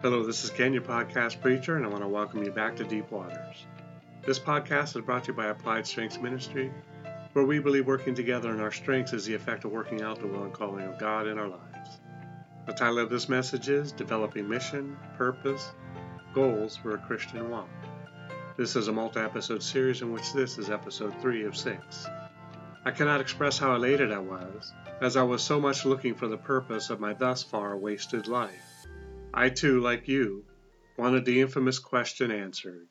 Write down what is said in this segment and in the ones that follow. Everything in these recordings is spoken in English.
Hello, this is Ken, your podcast preacher, and I want to welcome you back to Deep Waters. This podcast is brought to you by Applied Strengths Ministry, where we believe working together in our strengths is the effect of working out the will and calling of God in our lives. The title of this message is Developing Mission, Purpose, Goals for a Christian Walk. This is a multi episode series in which this is episode 3 of 6. I cannot express how elated I was, as I was so much looking for the purpose of my thus far wasted life. I too, like you, wanted the infamous question answered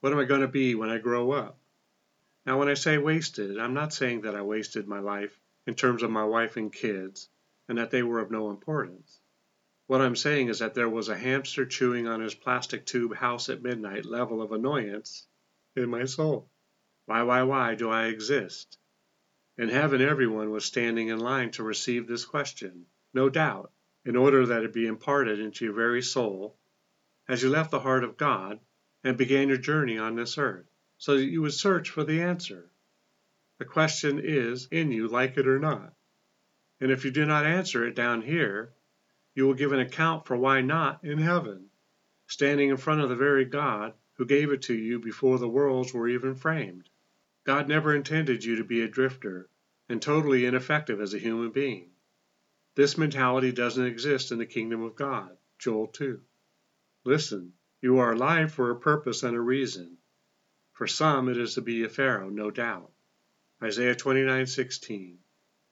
What am I going to be when I grow up? Now, when I say wasted, I'm not saying that I wasted my life in terms of my wife and kids, and that they were of no importance. What I'm saying is that there was a hamster chewing on his plastic tube house at midnight level of annoyance in my soul. Why, why, why do I exist? In heaven, everyone was standing in line to receive this question, no doubt in order that it be imparted into your very soul as you left the heart of God and began your journey on this earth, so that you would search for the answer. The question is in you, like it or not. And if you do not answer it down here, you will give an account for why not in heaven, standing in front of the very God who gave it to you before the worlds were even framed. God never intended you to be a drifter and totally ineffective as a human being. This mentality doesn't exist in the kingdom of God. Joel 2. Listen, you are alive for a purpose and a reason. For some it is to be a Pharaoh, no doubt. Isaiah 29:16.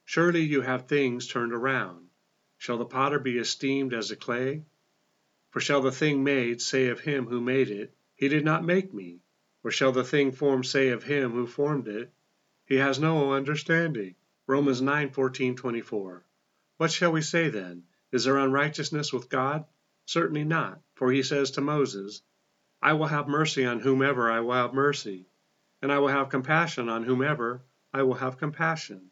Surely you have things turned around. Shall the potter be esteemed as the clay? For shall the thing made say of him who made it, He did not make me? Or shall the thing formed say of him who formed it, He has no understanding? Romans 9:14-24. What shall we say then? Is there unrighteousness with God? Certainly not, for he says to Moses, I will have mercy on whomever I will have mercy, and I will have compassion on whomever I will have compassion.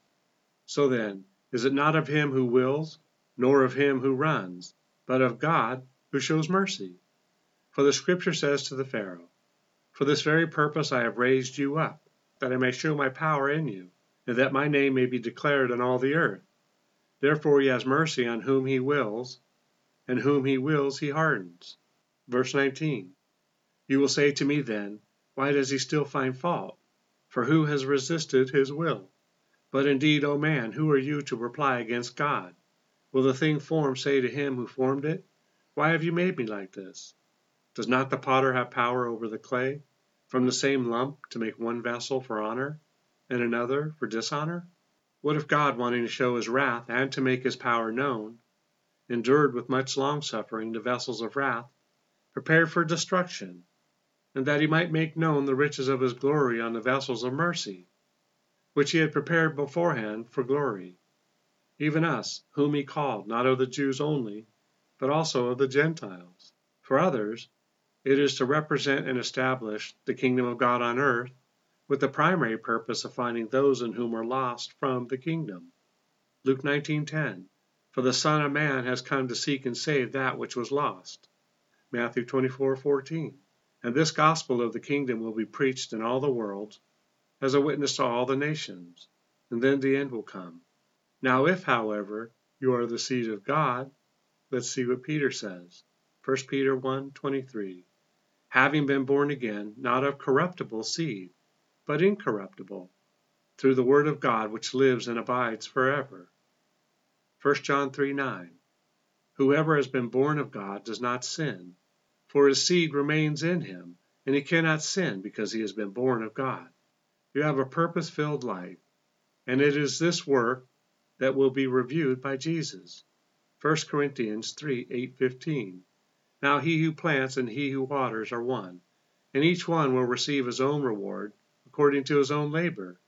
So then, is it not of him who wills, nor of him who runs, but of God who shows mercy? For the scripture says to the Pharaoh, For this very purpose I have raised you up, that I may show my power in you, and that my name may be declared in all the earth. Therefore he has mercy on whom he wills, and whom he wills he hardens. Verse 19 You will say to me then, Why does he still find fault? For who has resisted his will? But indeed, O man, who are you to reply against God? Will the thing formed say to him who formed it, Why have you made me like this? Does not the potter have power over the clay, from the same lump to make one vessel for honor, and another for dishonor? What if God, wanting to show his wrath and to make his power known, endured with much longsuffering the vessels of wrath prepared for destruction, and that he might make known the riches of his glory on the vessels of mercy, which he had prepared beforehand for glory, even us, whom he called, not of the Jews only, but also of the Gentiles. For others, it is to represent and establish the kingdom of God on earth with the primary purpose of finding those in whom are lost from the kingdom. Luke 19:10 For the Son of Man has come to seek and save that which was lost. Matthew 24:14 And this gospel of the kingdom will be preached in all the world as a witness to all the nations, and then the end will come. Now if, however, you are the seed of God, let's see what Peter says. 1 Peter 1:23 Having been born again, not of corruptible seed, but incorruptible, through the Word of God which lives and abides forever. 1 John 3 9. Whoever has been born of God does not sin, for his seed remains in him, and he cannot sin because he has been born of God. You have a purpose filled life, and it is this work that will be reviewed by Jesus. 1 Corinthians 3 8 15. Now he who plants and he who waters are one, and each one will receive his own reward according to his own labor.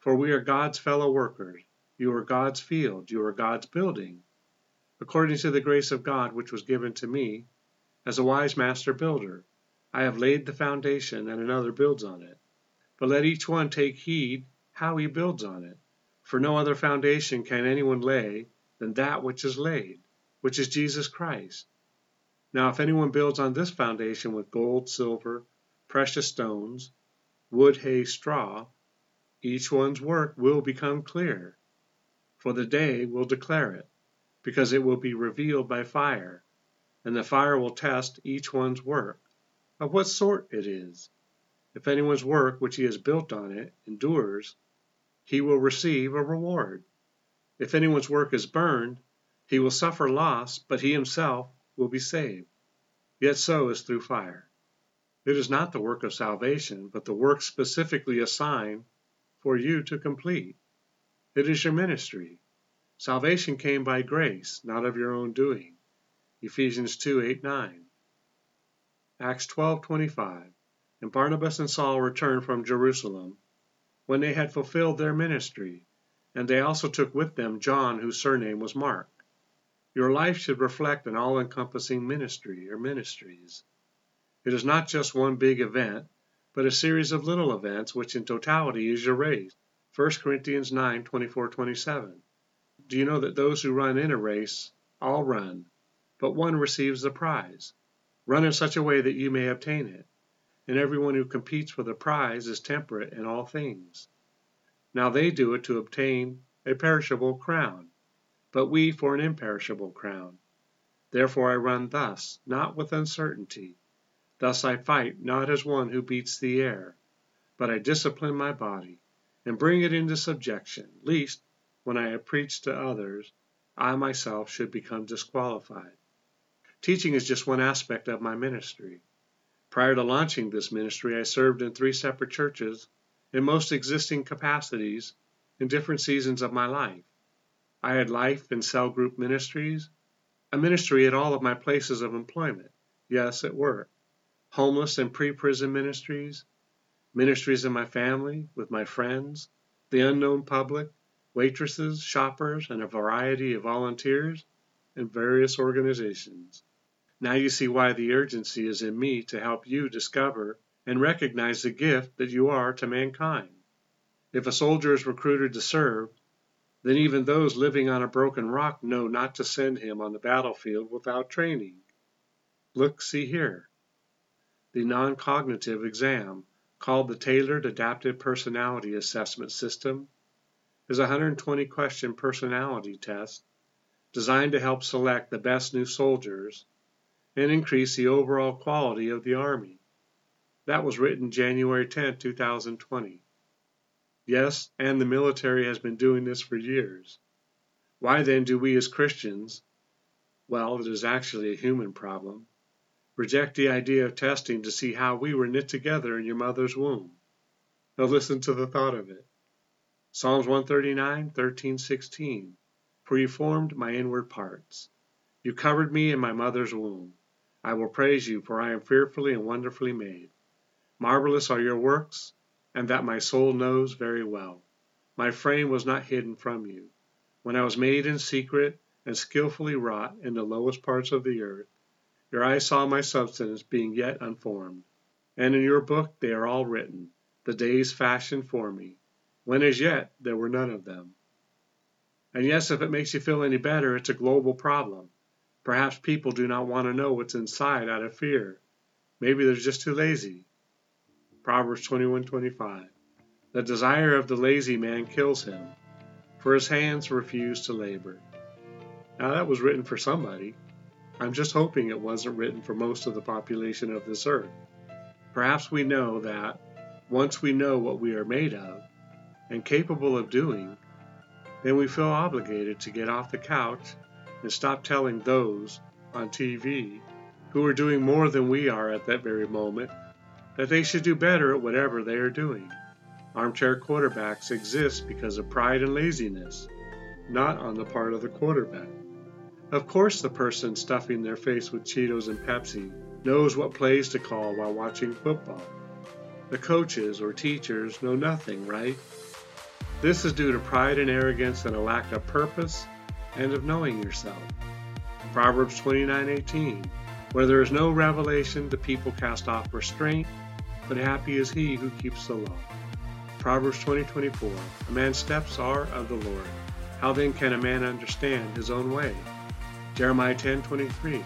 For we are God's fellow workers. You are God's field. You are God's building. According to the grace of God which was given to me, as a wise master builder, I have laid the foundation, and another builds on it. But let each one take heed how he builds on it. For no other foundation can anyone lay than that which is laid, which is Jesus Christ. Now, if anyone builds on this foundation with gold, silver, precious stones, wood, hay, straw, each one's work will become clear, for the day will declare it, because it will be revealed by fire, and the fire will test each one's work, of what sort it is. If anyone's work which he has built on it endures, he will receive a reward. If anyone's work is burned, he will suffer loss, but he himself will be saved, yet so is through fire. It is not the work of salvation, but the work specifically assigned for you to complete. It is your ministry. Salvation came by grace, not of your own doing. Ephesians 2 8 9. Acts 12 25. And Barnabas and Saul returned from Jerusalem when they had fulfilled their ministry, and they also took with them John, whose surname was Mark. Your life should reflect an all encompassing ministry or ministries. It is not just one big event, but a series of little events which in totality is your race. 1 Corinthians 9 24 27. Do you know that those who run in a race all run, but one receives the prize? Run in such a way that you may obtain it. And everyone who competes for the prize is temperate in all things. Now they do it to obtain a perishable crown but we for an imperishable crown. Therefore I run thus, not with uncertainty. Thus I fight, not as one who beats the air, but I discipline my body, and bring it into subjection, lest, when I have preached to others, I myself should become disqualified. Teaching is just one aspect of my ministry. Prior to launching this ministry, I served in three separate churches in most existing capacities in different seasons of my life. I had life and cell group ministries, a ministry at all of my places of employment, yes, at work, homeless and pre prison ministries, ministries in my family, with my friends, the unknown public, waitresses, shoppers, and a variety of volunteers in various organizations. Now you see why the urgency is in me to help you discover and recognize the gift that you are to mankind. If a soldier is recruited to serve, then even those living on a broken rock know not to send him on the battlefield without training. Look, see here. The non cognitive exam, called the Tailored Adaptive Personality Assessment System, is a 120 question personality test designed to help select the best new soldiers and increase the overall quality of the Army. That was written January 10, 2020. Yes, and the military has been doing this for years. Why then do we as Christians, well, it is actually a human problem, reject the idea of testing to see how we were knit together in your mother's womb? Now listen to the thought of it. Psalms 139, 13, 16. For you formed my inward parts. You covered me in my mother's womb. I will praise you, for I am fearfully and wonderfully made. Marvelous are your works, and that my soul knows very well. My frame was not hidden from you. When I was made in secret and skilfully wrought in the lowest parts of the earth, your eyes saw my substance being yet unformed. And in your book they are all written, the days fashioned for me, when as yet there were none of them. And yes, if it makes you feel any better, it's a global problem. Perhaps people do not want to know what's inside out of fear. Maybe they're just too lazy. Proverbs 21:25. The desire of the lazy man kills him, for his hands refuse to labor. Now that was written for somebody. I'm just hoping it wasn't written for most of the population of this earth. Perhaps we know that once we know what we are made of and capable of doing, then we feel obligated to get off the couch and stop telling those on TV who are doing more than we are at that very moment that they should do better at whatever they are doing. Armchair quarterbacks exist because of pride and laziness, not on the part of the quarterback. Of course, the person stuffing their face with Cheetos and Pepsi knows what plays to call while watching football. The coaches or teachers know nothing, right? This is due to pride and arrogance and a lack of purpose and of knowing yourself. Proverbs 29:18 Where there is no revelation, the people cast off restraint but happy is he who keeps the law. Proverbs 20:24 A man's steps are of the Lord. How then can a man understand his own way? Jeremiah 10:23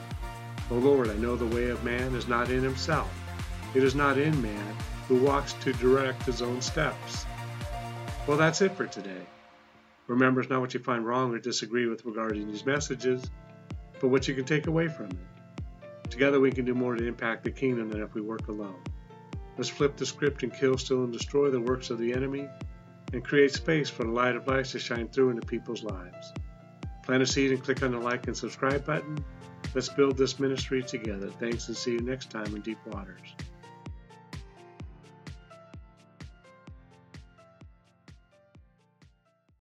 O Lord, I know the way of man is not in himself. It is not in man who walks to direct his own steps. Well, that's it for today. Remember, it's not what you find wrong or disagree with regarding these messages, but what you can take away from it. Together we can do more to impact the kingdom than if we work alone. Let's flip the script and kill, steal, and destroy the works of the enemy and create space for the light of life to shine through into people's lives. Plant a seed and click on the like and subscribe button. Let's build this ministry together. Thanks and see you next time in Deep Waters.